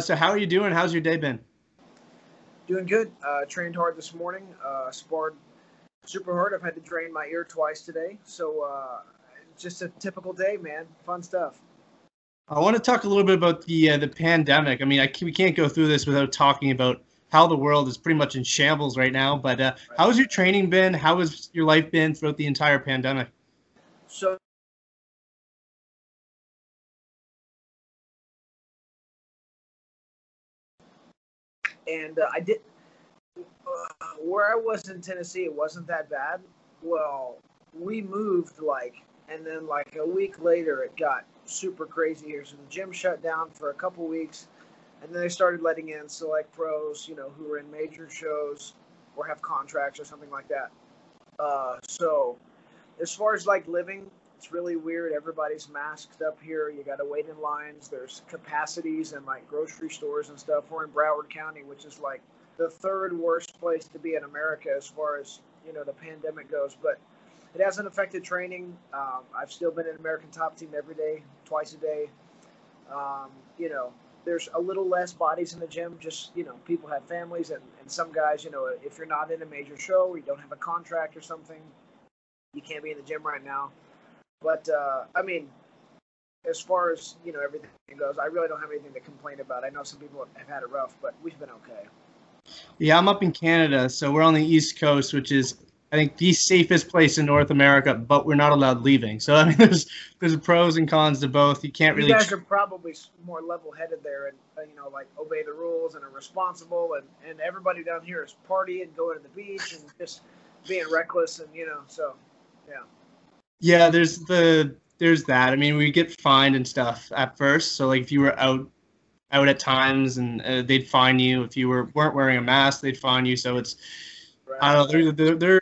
so how are you doing? How's your day been? Doing good. Uh, trained hard this morning. Uh, sparred super hard. I've had to drain my ear twice today. So uh, just a typical day, man. Fun stuff. I want to talk a little bit about the uh, the pandemic. I mean, I, we can't go through this without talking about how the world is pretty much in shambles right now. But uh, right. how has your training been? How has your life been throughout the entire pandemic? So and uh, I did uh, where I was in Tennessee. It wasn't that bad. Well, we moved like, and then like a week later, it got super crazy here. So the gym shut down for a couple weeks, and then they started letting in select pros, you know, who are in major shows or have contracts or something like that. Uh, so as far as like living, it's really weird. Everybody's masked up here. You got to wait in lines. There's capacities in like grocery stores and stuff. We're in Broward County, which is like the third worst place to be in America as far as you know the pandemic goes. But it hasn't affected training. Um, I've still been an American top team every day, twice a day. Um, you know, there's a little less bodies in the gym. Just you know, people have families, and, and some guys, you know, if you're not in a major show or you don't have a contract or something, you can't be in the gym right now. But uh, I mean, as far as you know everything goes, I really don't have anything to complain about. I know some people have had it rough, but we've been okay. Yeah, I'm up in Canada, so we're on the East Coast, which is I think the safest place in North America, but we're not allowed leaving. So I mean, there's there's pros and cons to both. You can't really. You guys are probably more level-headed there, and uh, you know, like obey the rules and are responsible, and and everybody down here is partying, going to the beach, and just being reckless, and you know, so yeah. Yeah, there's the there's that. I mean, we get fined and stuff at first. So like if you were out out at times and uh, they'd fine you if you were weren't wearing a mask, they'd fine you. So it's right. I don't know. They're they're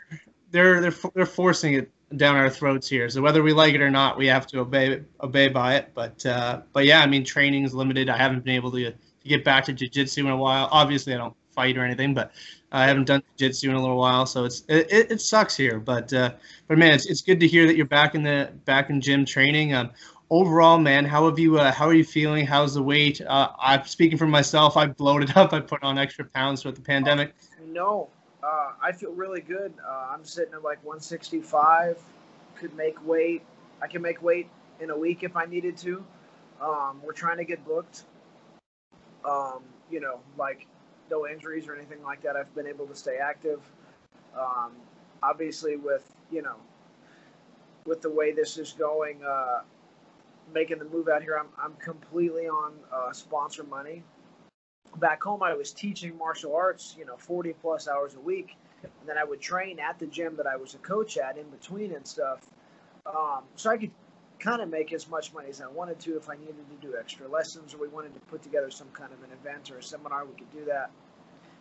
they're they're they're forcing it down our throats here. So whether we like it or not, we have to obey obey by it. But uh, but yeah, I mean, training is limited. I haven't been able to, to get back to jiu-jitsu in a while. Obviously, I don't fight or anything, but I haven't done jiu-jitsu in a little while, so it's it, it, sucks here. But uh, but man, it's, it's good to hear that you're back in the back in gym training. Um, overall, man, how have you uh, how are you feeling? How's the weight? Uh, I'm speaking for myself. I bloated up. I put on extra pounds with the pandemic. No, uh, I feel really good. Uh, I'm sitting at like 165. Could make weight. I can make weight in a week if I needed to. Um, we're trying to get booked. Um, you know, like no injuries or anything like that. I've been able to stay active. Um, obviously, with you know, with the way this is going, uh, making the move out here, I'm I'm completely on uh, sponsor money. Back home, I was teaching martial arts, you know, 40 plus hours a week, and then I would train at the gym that I was a coach at in between and stuff. Um, so I could kind of make as much money as I wanted to. If I needed to do extra lessons or we wanted to put together some kind of an event or a seminar, we could do that.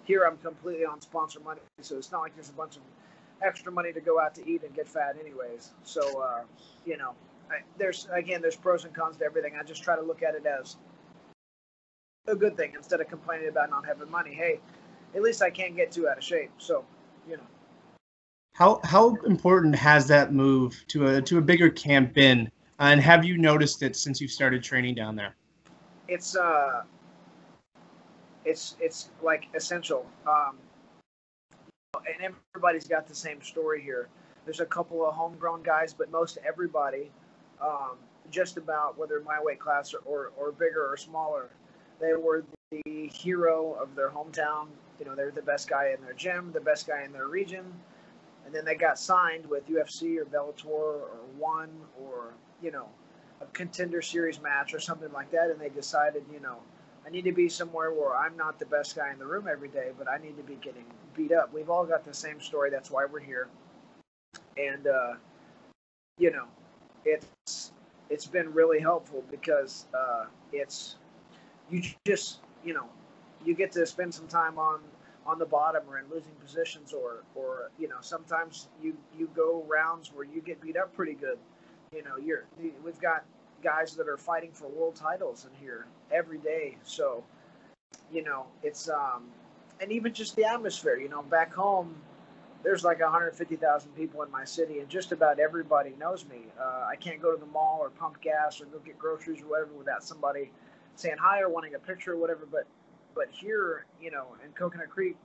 Here, I'm completely on sponsor money, so it's not like there's a bunch of extra money to go out to eat and get fat, anyways. So, uh, you know, I, there's again, there's pros and cons to everything. I just try to look at it as a good thing instead of complaining about not having money. Hey, at least I can't get too out of shape. So, you know. How how important has that move to a to a bigger camp been and have you noticed it since you've started training down there? It's uh, it's it's like essential. Um, and everybody's got the same story here. There's a couple of homegrown guys, but most everybody, um, just about whether my weight class or, or, or bigger or smaller, they were the hero of their hometown. You know, they're the best guy in their gym, the best guy in their region, and then they got signed with UFC or Bellator or One or you know, a contender series match or something like that, and they decided, you know, I need to be somewhere where I'm not the best guy in the room every day, but I need to be getting beat up. We've all got the same story. That's why we're here, and uh, you know, it's it's been really helpful because uh, it's you just you know you get to spend some time on on the bottom or in losing positions or or you know sometimes you you go rounds where you get beat up pretty good you know, you're we've got guys that are fighting for world titles in here every day. So, you know, it's um, and even just the atmosphere. You know, back home, there's like 150,000 people in my city, and just about everybody knows me. Uh, I can't go to the mall or pump gas or go get groceries or whatever without somebody saying hi or wanting a picture or whatever. But but here, you know, in Coconut Creek,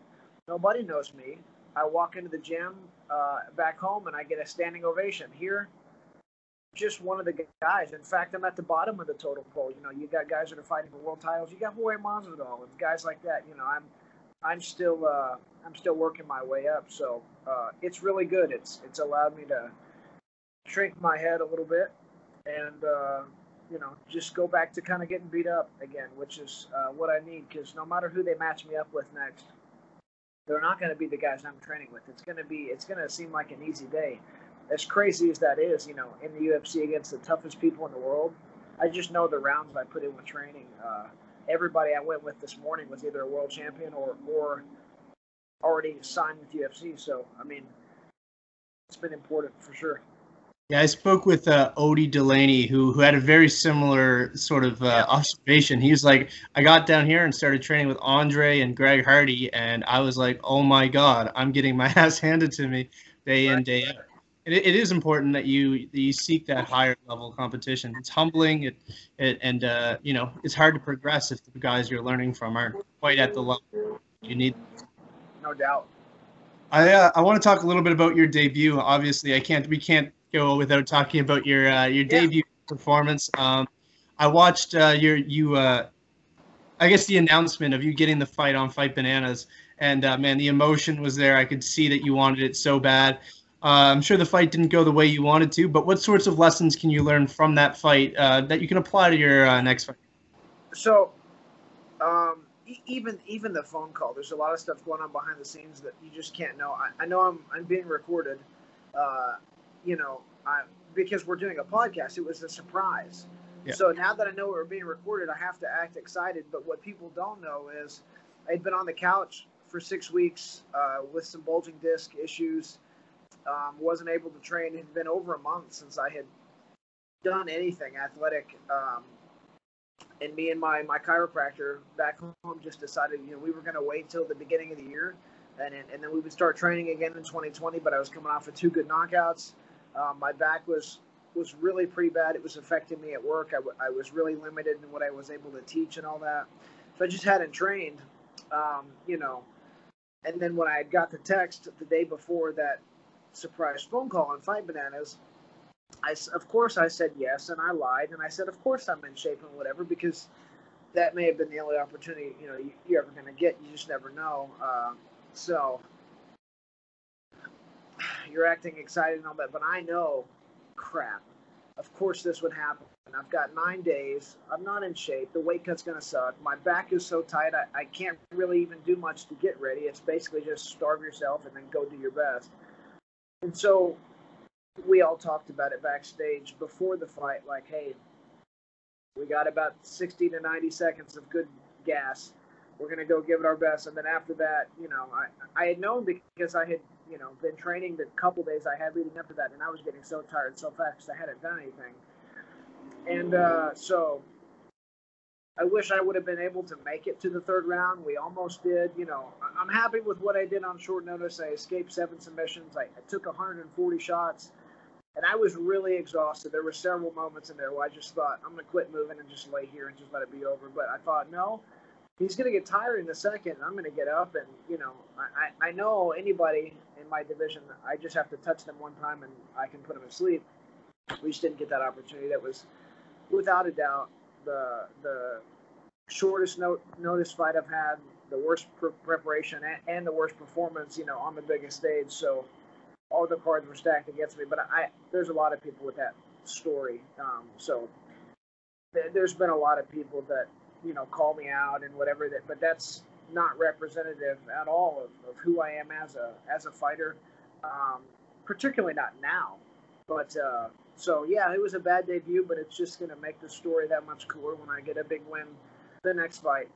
nobody knows me. I walk into the gym uh, back home and I get a standing ovation. Here, just one of the guys. In fact, I'm at the bottom of the total poll. You know, you got guys that are fighting for world titles. You got Jorge Masvidal and guys like that. You know, I'm I'm still uh, I'm still working my way up. So uh, it's really good. It's it's allowed me to shrink my head a little bit and uh, you know just go back to kind of getting beat up again, which is uh, what I need. Because no matter who they match me up with next, they're not going to be the guys I'm training with. It's going to be it's going to seem like an easy day. As crazy as that is, you know, in the UFC against the toughest people in the world, I just know the rounds I put in with training. Uh, everybody I went with this morning was either a world champion or or already signed with UFC. So I mean, it's been important for sure. Yeah, I spoke with uh, Odie Delaney, who who had a very similar sort of uh, observation. He was like, "I got down here and started training with Andre and Greg Hardy, and I was like, oh my god, I'm getting my ass handed to me day in day out." It, it is important that you that you seek that higher level competition. It's humbling, it, it and uh, you know it's hard to progress if the guys you're learning from aren't quite at the level you need. No doubt. I uh, I want to talk a little bit about your debut. Obviously, I can't we can't go without talking about your uh, your yeah. debut performance. Um, I watched uh, your you uh, I guess the announcement of you getting the fight on Fight Bananas, and uh, man, the emotion was there. I could see that you wanted it so bad. Uh, I'm sure the fight didn't go the way you wanted to, but what sorts of lessons can you learn from that fight uh, that you can apply to your uh, next fight? So, um, even even the phone call, there's a lot of stuff going on behind the scenes that you just can't know. I, I know I'm I'm being recorded. Uh, you know, I, because we're doing a podcast, it was a surprise. Yeah. So now that I know we're being recorded, I have to act excited. But what people don't know is I'd been on the couch for six weeks uh, with some bulging disc issues. Um, wasn't able to train. It had been over a month since I had done anything athletic. Um, and me and my, my chiropractor back home just decided, you know, we were going to wait till the beginning of the year. And, and then we would start training again in 2020. But I was coming off of two good knockouts. Um, my back was was really pretty bad. It was affecting me at work. I, w- I was really limited in what I was able to teach and all that. So I just hadn't trained, um, you know. And then when I got the text the day before that surprise phone call on Fight Bananas, I of course I said yes, and I lied, and I said of course I'm in shape and whatever because that may have been the only opportunity you know you, are ever going to get. You just never know. Uh, so you're acting excited and all that, but I know, crap. Of course, this would happen. I've got nine days. I'm not in shape. The weight cut's going to suck. My back is so tight, I, I can't really even do much to get ready. It's basically just starve yourself and then go do your best. And so we all talked about it backstage before the fight like, hey, we got about 60 to 90 seconds of good gas. We're going to go give it our best. And then after that, you know, I, I had known because I had you know, been training the couple days I had leading up to that, and I was getting so tired so fast because I hadn't done anything. And uh, so I wish I would have been able to make it to the third round. We almost did. You know, I'm happy with what I did on short notice. I escaped seven submissions. I, I took 140 shots, and I was really exhausted. There were several moments in there where I just thought, I'm going to quit moving and just lay here and just let it be over. But I thought, no, he's going to get tired in a second. I'm going to get up, and you know, I, I know anybody in my division. I just have to touch them one time, and I can put them to sleep. We just didn't get that opportunity. That was, without a doubt, the the shortest note, notice fight I've had, the worst pre- preparation, and, and the worst performance. You know, on the biggest stage. So all the cards were stacked against me. But I there's a lot of people with that story. Um, so there's been a lot of people that you know call me out and whatever that but that's not representative at all of, of who I am as a as a fighter um, particularly not now but uh, so yeah it was a bad debut but it's just going to make the story that much cooler when I get a big win the next fight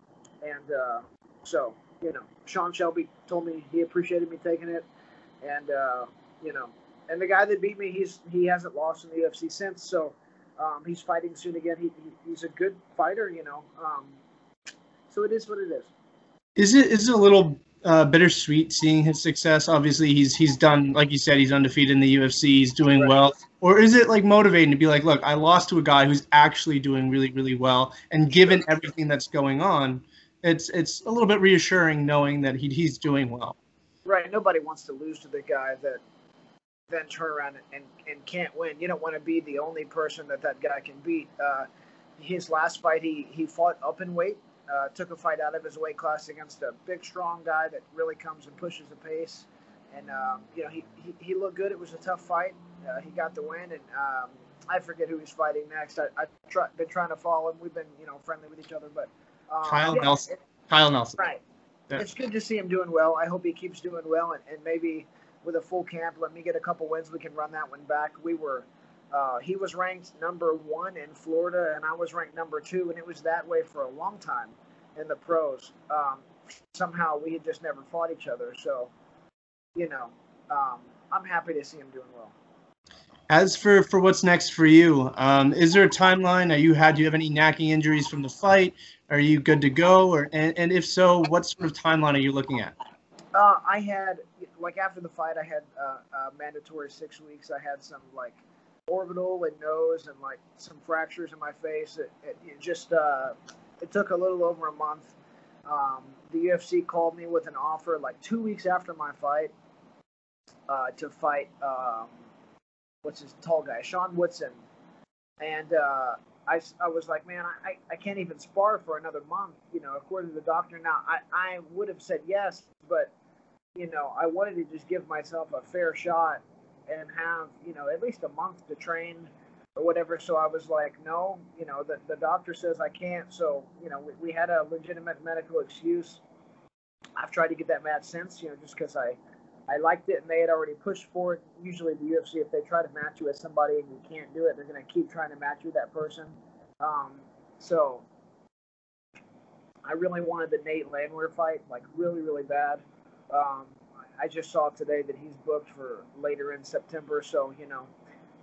and uh, so you know Sean Shelby told me he appreciated me taking it and uh, you know and the guy that beat me he's he hasn't lost in the UFC since so um, he's fighting soon again. He, he, he's a good fighter, you know. Um, so it is what it is. Is it is it a little uh, bittersweet seeing his success? Obviously, he's he's done like you said, he's undefeated in the UFC. He's doing right. well. Or is it like motivating to be like, look, I lost to a guy who's actually doing really, really well, and given everything that's going on, it's it's a little bit reassuring knowing that he, he's doing well. Right. Nobody wants to lose to the guy that then turn around and, and can't win. You don't want to be the only person that that guy can beat. Uh, his last fight, he he fought up in weight, uh, took a fight out of his weight class against a big, strong guy that really comes and pushes the pace. And um, you know he, he, he looked good. It was a tough fight. Uh, he got the win, and um, I forget who he's fighting next. I, I've try, been trying to follow him. We've been, you know, friendly with each other, but um, Kyle yeah, Nelson. It, Kyle Nelson. Right. Yeah. It's good to see him doing well. I hope he keeps doing well, and, and maybe with a full camp, let me get a couple wins. We can run that one back. We were. Uh, he was ranked number one in Florida, and I was ranked number two, and it was that way for a long time in the pros. Um, somehow we had just never fought each other. So, you know, um, I'm happy to see him doing well. As for, for what's next for you, um, is there a timeline? Are you had do you have any knacking injuries from the fight? Are you good to go? Or and, and if so, what sort of timeline are you looking at? Uh, I had like after the fight, I had uh, uh, mandatory six weeks. I had some like orbital and nose and like some fractures in my face. It, it, it just uh, it took a little over a month. Um, the UFC called me with an offer like two weeks after my fight uh, to fight. Um, what's his tall guy, Sean Woodson, and uh, I, I was like, man, I, I can't even spar for another month, you know, according to the doctor. Now, I, I would have said yes, but, you know, I wanted to just give myself a fair shot and have, you know, at least a month to train or whatever. So I was like, no, you know, the, the doctor says I can't. So, you know, we, we had a legitimate medical excuse. I've tried to get that match since, you know, just because I, I liked it, and they had already pushed for it. Usually, the UFC, if they try to match you with somebody and you can't do it, they're going to keep trying to match you with that person. Um, so, I really wanted the Nate Landwehr fight, like really, really bad. Um, I just saw today that he's booked for later in September. So, you know,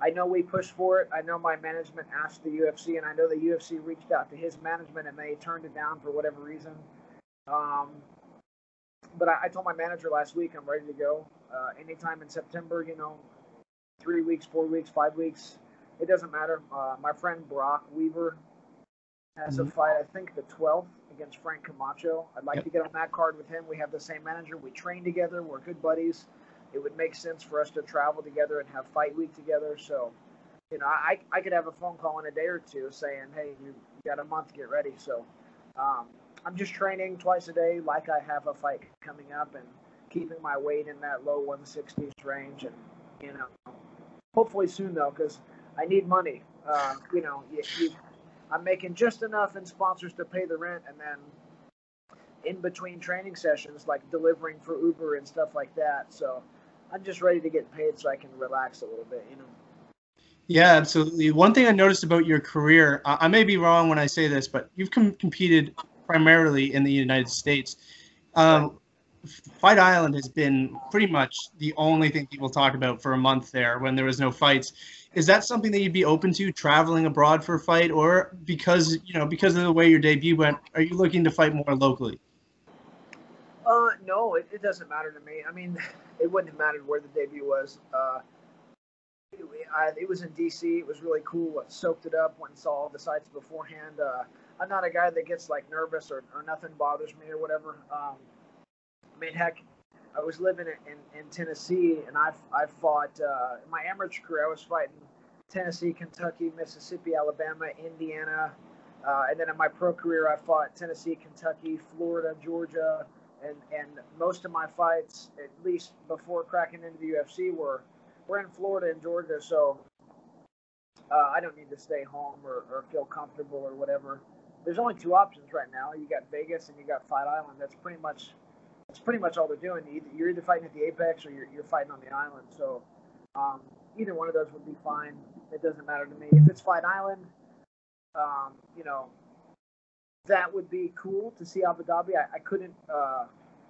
I know we pushed for it. I know my management asked the UFC, and I know the UFC reached out to his management and they turned it down for whatever reason. Um, but I, I, told my manager last week I'm ready to go. Uh, anytime in September, you know, three weeks, four weeks, five weeks, it doesn't matter. Uh, my friend Brock Weaver has mm-hmm. a fight, I think the 12th against Frank Camacho. I'd like yep. to get on that card with him. We have the same manager. We train together. We're good buddies. It would make sense for us to travel together and have fight week together. So, you know, I, I could have a phone call in a day or two saying, hey, you got a month, to get ready. So, um, I'm just training twice a day, like I have a fight coming up, and keeping my weight in that low 160s range. And you know, hopefully soon though, because I need money. Uh, you know, you, you, I'm making just enough in sponsors to pay the rent, and then in between training sessions, like delivering for Uber and stuff like that. So I'm just ready to get paid so I can relax a little bit. You know. Yeah, absolutely. One thing I noticed about your career, I may be wrong when I say this, but you've com- competed primarily in the United States. Um, Fight Island has been pretty much the only thing people talk about for a month there when there was no fights. Is that something that you'd be open to traveling abroad for a fight, or because you know because of the way your debut went, are you looking to fight more locally? Uh, no, it, it doesn't matter to me. I mean, it wouldn't have mattered where the debut was. Uh, it, I, it was in D.C. It was really cool. I soaked it up. Went and saw all the sites beforehand. Uh, I'm not a guy that gets like nervous or, or nothing bothers me or whatever. Um, I mean, heck, I was living in, in Tennessee and I I fought uh, in my amateur career. I was fighting Tennessee, Kentucky, Mississippi, Alabama, Indiana, uh, and then in my pro career, I fought Tennessee, Kentucky, Florida, Georgia, and and most of my fights, at least before cracking into the UFC, were were in Florida and Georgia. So uh, I don't need to stay home or, or feel comfortable or whatever there's only two options right now. You got Vegas and you got Fight Island. That's pretty much that's pretty much all they're doing. You're either fighting at the Apex or you're, you're fighting on the island. So um, either one of those would be fine. It doesn't matter to me. If it's Fight Island, um, you know, that would be cool to see Abu Dhabi. I, I couldn't, uh,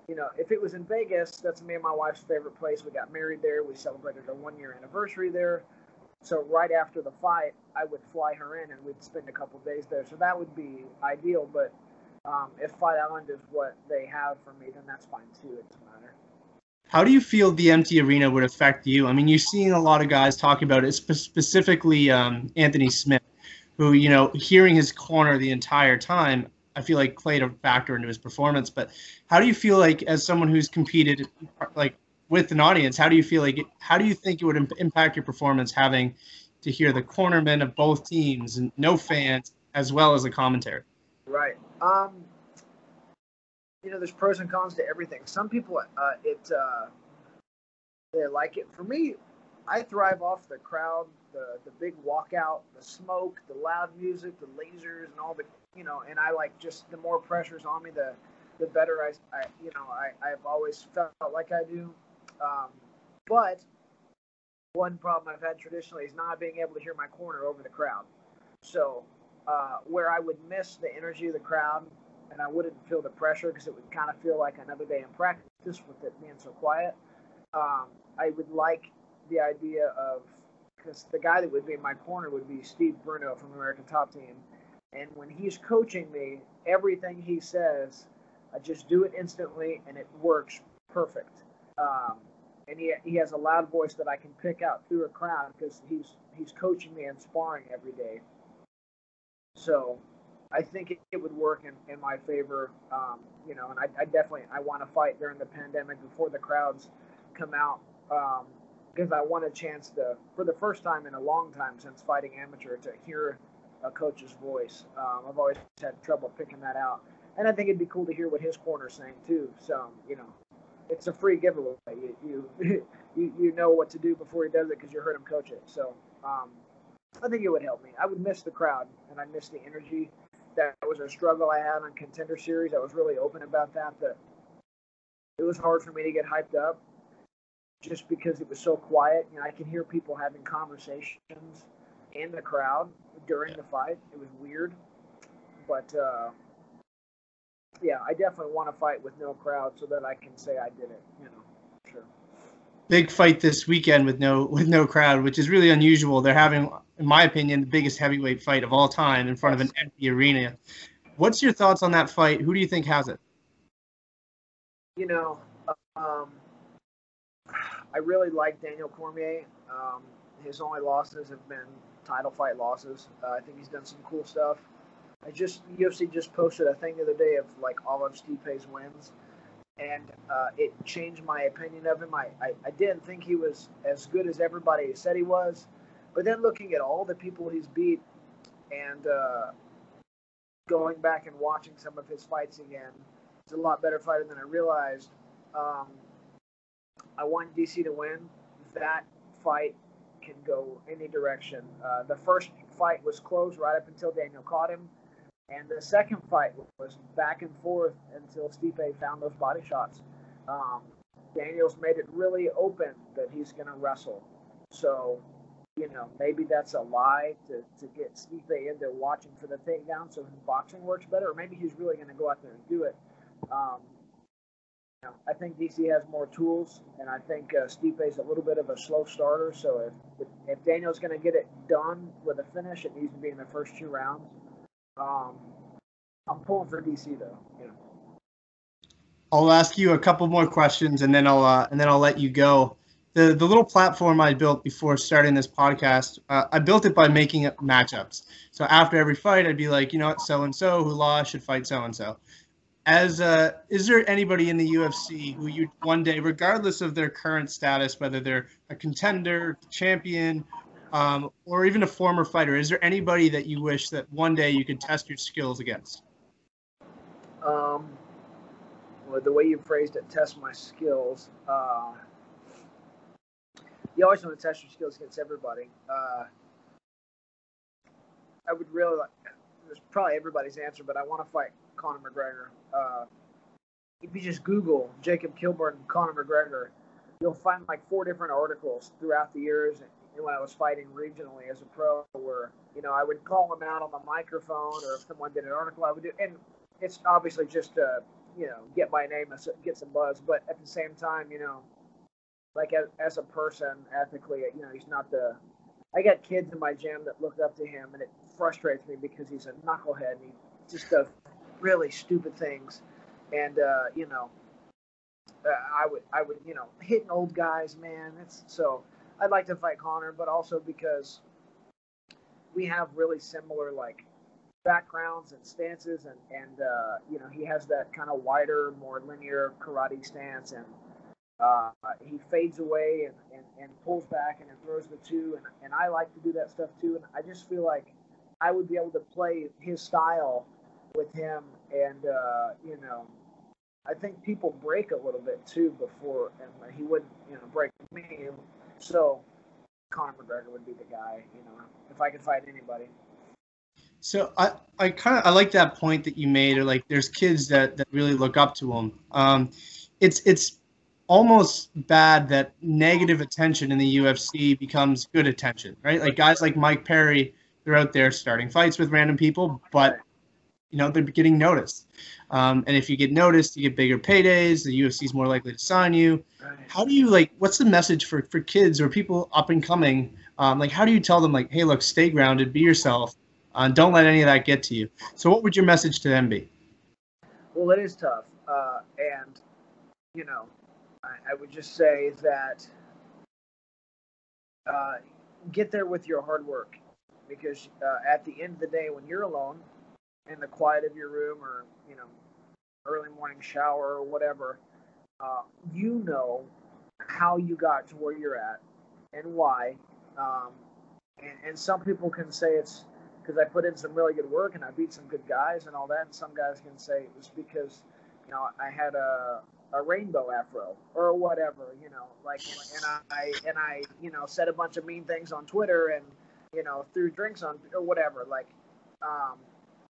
you know, if it was in Vegas, that's me and my wife's favorite place. We got married there. We celebrated our one year anniversary there. So right after the fight, I would fly her in and we'd spend a couple days there. So that would be ideal. But um, if Fight Island is what they have for me, then that's fine too. It doesn't matter. How do you feel the empty arena would affect you? I mean, you're seeing a lot of guys talking about it, specifically um, Anthony Smith, who, you know, hearing his corner the entire time, I feel like played a factor into his performance. But how do you feel like, as someone who's competed, like with an audience, how do you feel like, it, how do you think it would impact your performance having to hear the cornermen of both teams and no fans, as well as the commentary? Right. Um, you know, there's pros and cons to everything. Some people, uh, it, uh, they like it. For me, I thrive off the crowd, the the big walkout, the smoke, the loud music, the lasers, and all the you know. And I like just the more pressure's on me, the the better I, I you know I I've always felt like I do. Um, but one problem I've had traditionally is not being able to hear my corner over the crowd. So uh, where I would miss the energy of the crowd and I wouldn't feel the pressure because it would kind of feel like another day in practice with it being so quiet. Um, I would like the idea of because the guy that would be in my corner would be Steve Bruno from American Top Team, and when he's coaching me, everything he says, I just do it instantly and it works perfect. Um, and he, he has a loud voice that I can pick out through a crowd because he's he's coaching me and sparring every day. So I think it, it would work in, in my favor. Um, you know, and I, I definitely I want to fight during the pandemic before the crowds come out because um, I want a chance to, for the first time in a long time since fighting amateur, to hear a coach's voice. Um, I've always had trouble picking that out, and I think it'd be cool to hear what his corner's saying too. So you know, it's a free giveaway. You you you, you know what to do before he does it because you heard him coach it. So um, I think it would help me. I would miss the crowd and I miss the energy. That was a struggle I had on Contender Series. I was really open about that. That it was hard for me to get hyped up just because it was so quiet. You know, I can hear people having conversations in the crowd during the fight. It was weird, but uh, yeah, I definitely want to fight with no crowd so that I can say I did it. You know, sure. Big fight this weekend with no with no crowd, which is really unusual. They're having, in my opinion, the biggest heavyweight fight of all time in front of an empty arena. What's your thoughts on that fight? Who do you think has it? You know, um, I really like Daniel Cormier. Um, his only losses have been title fight losses. Uh, I think he's done some cool stuff. I just UFC just posted a thing the other day of like all of Stipe's wins, and uh, it changed my opinion of him. I, I, I didn't think he was as good as everybody said he was, but then looking at all the people he's beat, and uh, going back and watching some of his fights again, he's a lot better fighter than I realized. Um, I want DC to win. That fight can go any direction. Uh, the first fight was close right up until Daniel caught him, and the second fight was back and forth until Stipe found those body shots. Um, Daniels made it really open that he's going to wrestle. So, you know, maybe that's a lie to, to get Stipe into watching for the takedown so his boxing works better, or maybe he's really going to go out there and do it. Um, know, I think DC has more tools, and I think uh, Stipe's a little bit of a slow starter. So if if Daniel's going to get it done with a finish, it needs to be in the first two rounds. Um, I'm pulling for DC though. I'll ask you a couple more questions, and then I'll uh, and then I'll let you go. The the little platform I built before starting this podcast, uh, I built it by making up matchups. So after every fight, I'd be like, you know what, so and so who lost should fight so and so as uh, is there anybody in the UFC who you one day, regardless of their current status, whether they're a contender, champion, um, or even a former fighter, is there anybody that you wish that one day you could test your skills against? Um, well, the way you phrased it, test my skills. Uh, you always want to test your skills against everybody. Uh, I would really like. There's probably everybody's answer, but I want to fight Conor McGregor. Uh, if you just Google Jacob Kilburn, Conor McGregor, you'll find like four different articles throughout the years when I was fighting regionally as a pro, where you know I would call him out on the microphone, or if someone did an article, I would do. And it's obviously just to you know get my name get some buzz, but at the same time, you know, like as, as a person, ethically, you know, he's not the. I got kids in my gym that look up to him, and it frustrates me because he's a knucklehead and he just does really stupid things. And, uh, you know, uh, I would I would you know hitting old guys, man. It's so I'd like to fight Conor, but also because we have really similar like backgrounds and stances, and and uh, you know he has that kind of wider, more linear karate stance, and uh, he fades away and, and, and pulls back and then throws the two, and, and I like to do that stuff too, and I just feel like I would be able to play his style with him, and uh, you know I think people break a little bit too before, and he wouldn't, you know, break me. So Conor McGregor would be the guy, you know, if I could fight anybody. So I, I kind of I like that point that you made. Or like, there's kids that that really look up to him. Um, it's it's almost bad that negative attention in the UFC becomes good attention, right? Like guys like Mike Perry, they're out there starting fights with random people, but you know they're getting noticed. Um, and if you get noticed, you get bigger paydays. The UFC is more likely to sign you. How do you like? What's the message for for kids or people up and coming? Um, like, how do you tell them like, hey, look, stay grounded, be yourself, uh, don't let any of that get to you. So, what would your message to them be? Well, it is tough, uh, and you know, I, I, would just say that uh, get there with your hard work, because uh, at the end of the day, when you're alone in the quiet of your room or you know early morning shower or whatever uh, you know how you got to where you're at and why um, and, and some people can say it's because i put in some really good work and i beat some good guys and all that and some guys can say it was because you know i had a a rainbow afro or whatever, you know, like, and I, and I, you know, said a bunch of mean things on Twitter and, you know, threw drinks on or whatever. Like, um,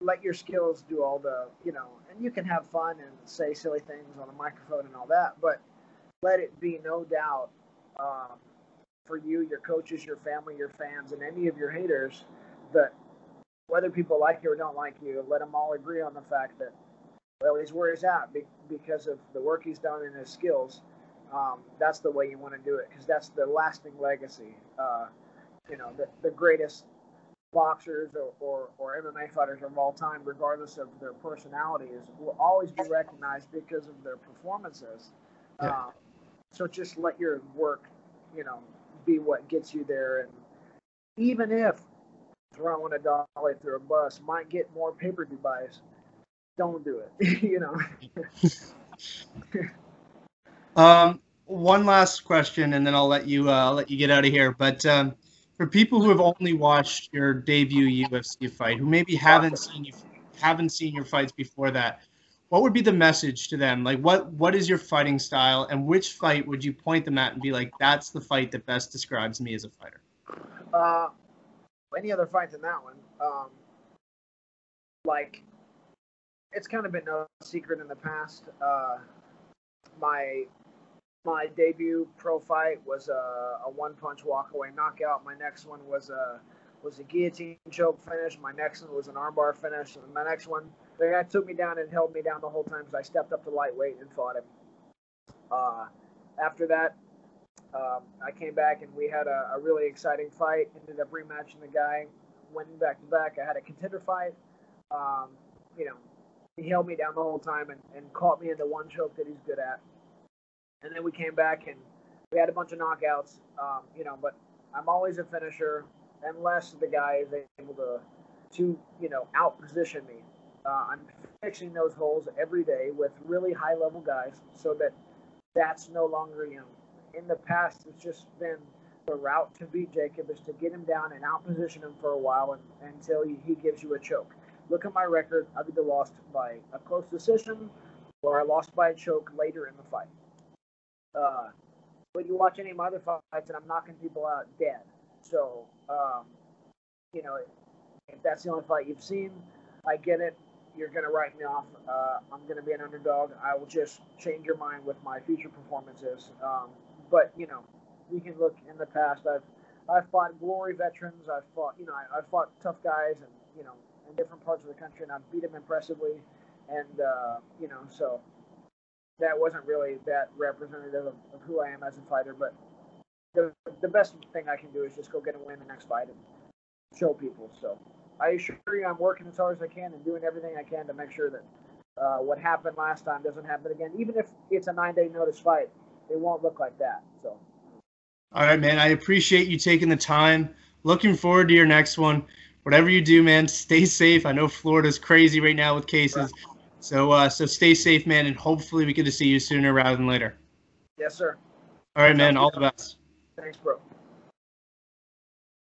let your skills do all the you know and you can have fun and say silly things on a microphone and all that but let it be no doubt um, for you your coaches your family your fans and any of your haters that whether people like you or don't like you let them all agree on the fact that well he's where he's at because of the work he's done and his skills um, that's the way you want to do it because that's the lasting legacy uh, you know the, the greatest boxers or, or, or MMA fighters of all time, regardless of their personalities, will always be recognized because of their performances. Yeah. Uh, so just let your work, you know, be what gets you there. And even if throwing a dolly through a bus might get more pay-per-view buys, don't do it. you know. um, one last question, and then I'll let you uh, I'll let you get out of here. But um, for people who have only watched your debut UFC fight, who maybe haven't seen you haven't seen your fights before that, what would be the message to them? Like, what what is your fighting style, and which fight would you point them at and be like, that's the fight that best describes me as a fighter? Uh, any other fight than that one? Um, like, it's kind of been no secret in the past. Uh, my my debut pro fight was a, a one punch walkaway knockout. My next one was a was a guillotine choke finish. My next one was an armbar finish. And my next one, the guy took me down and held me down the whole time because I stepped up to lightweight and fought him. Uh, after that, um, I came back and we had a, a, really exciting fight. Ended up rematching the guy, winning back to back. I had a contender fight. Um, you know, he held me down the whole time and, and caught me into one choke that he's good at and then we came back and we had a bunch of knockouts. Um, you know, but I'm always a finisher unless the guy is able to to you know outposition me. Uh, I'm fixing those holes every day with really high level guys, so that that's no longer you know. In the past, it's just been the route to beat Jacob is to get him down and outposition him for a while and, until he, he gives you a choke. Look at my record. I've either lost by a close decision or I lost by a choke later in the fight. Uh, but you watch any of my other fights, and I'm knocking people out dead. So, um, you know, if that's the only fight you've seen, I get it. You're going to write me off. Uh, I'm going to be an underdog. I will just change your mind with my future performances. Um, but you know, we can look in the past. I've I've fought glory veterans. I've fought you know I, have fought tough guys and you know in different parts of the country, and I've beat them impressively. And uh, you know, so that wasn't really that representative of, of, who I am as a fighter. But the, the best thing I can do is just go get a win the next fight and show people. So I assure you, I'm working as hard as I can and doing everything I can to make sure that uh, what happened last time doesn't happen again. Even if it's a nine day notice fight, it won't look like that. So. All right, man. I appreciate you taking the time. Looking forward to your next one. Whatever you do, man, stay safe. I know Florida's crazy right now with cases. Right. So uh, so stay safe, man, and hopefully we get to see you sooner rather than later. Yes, sir. All right, man. All the best. Thanks, bro.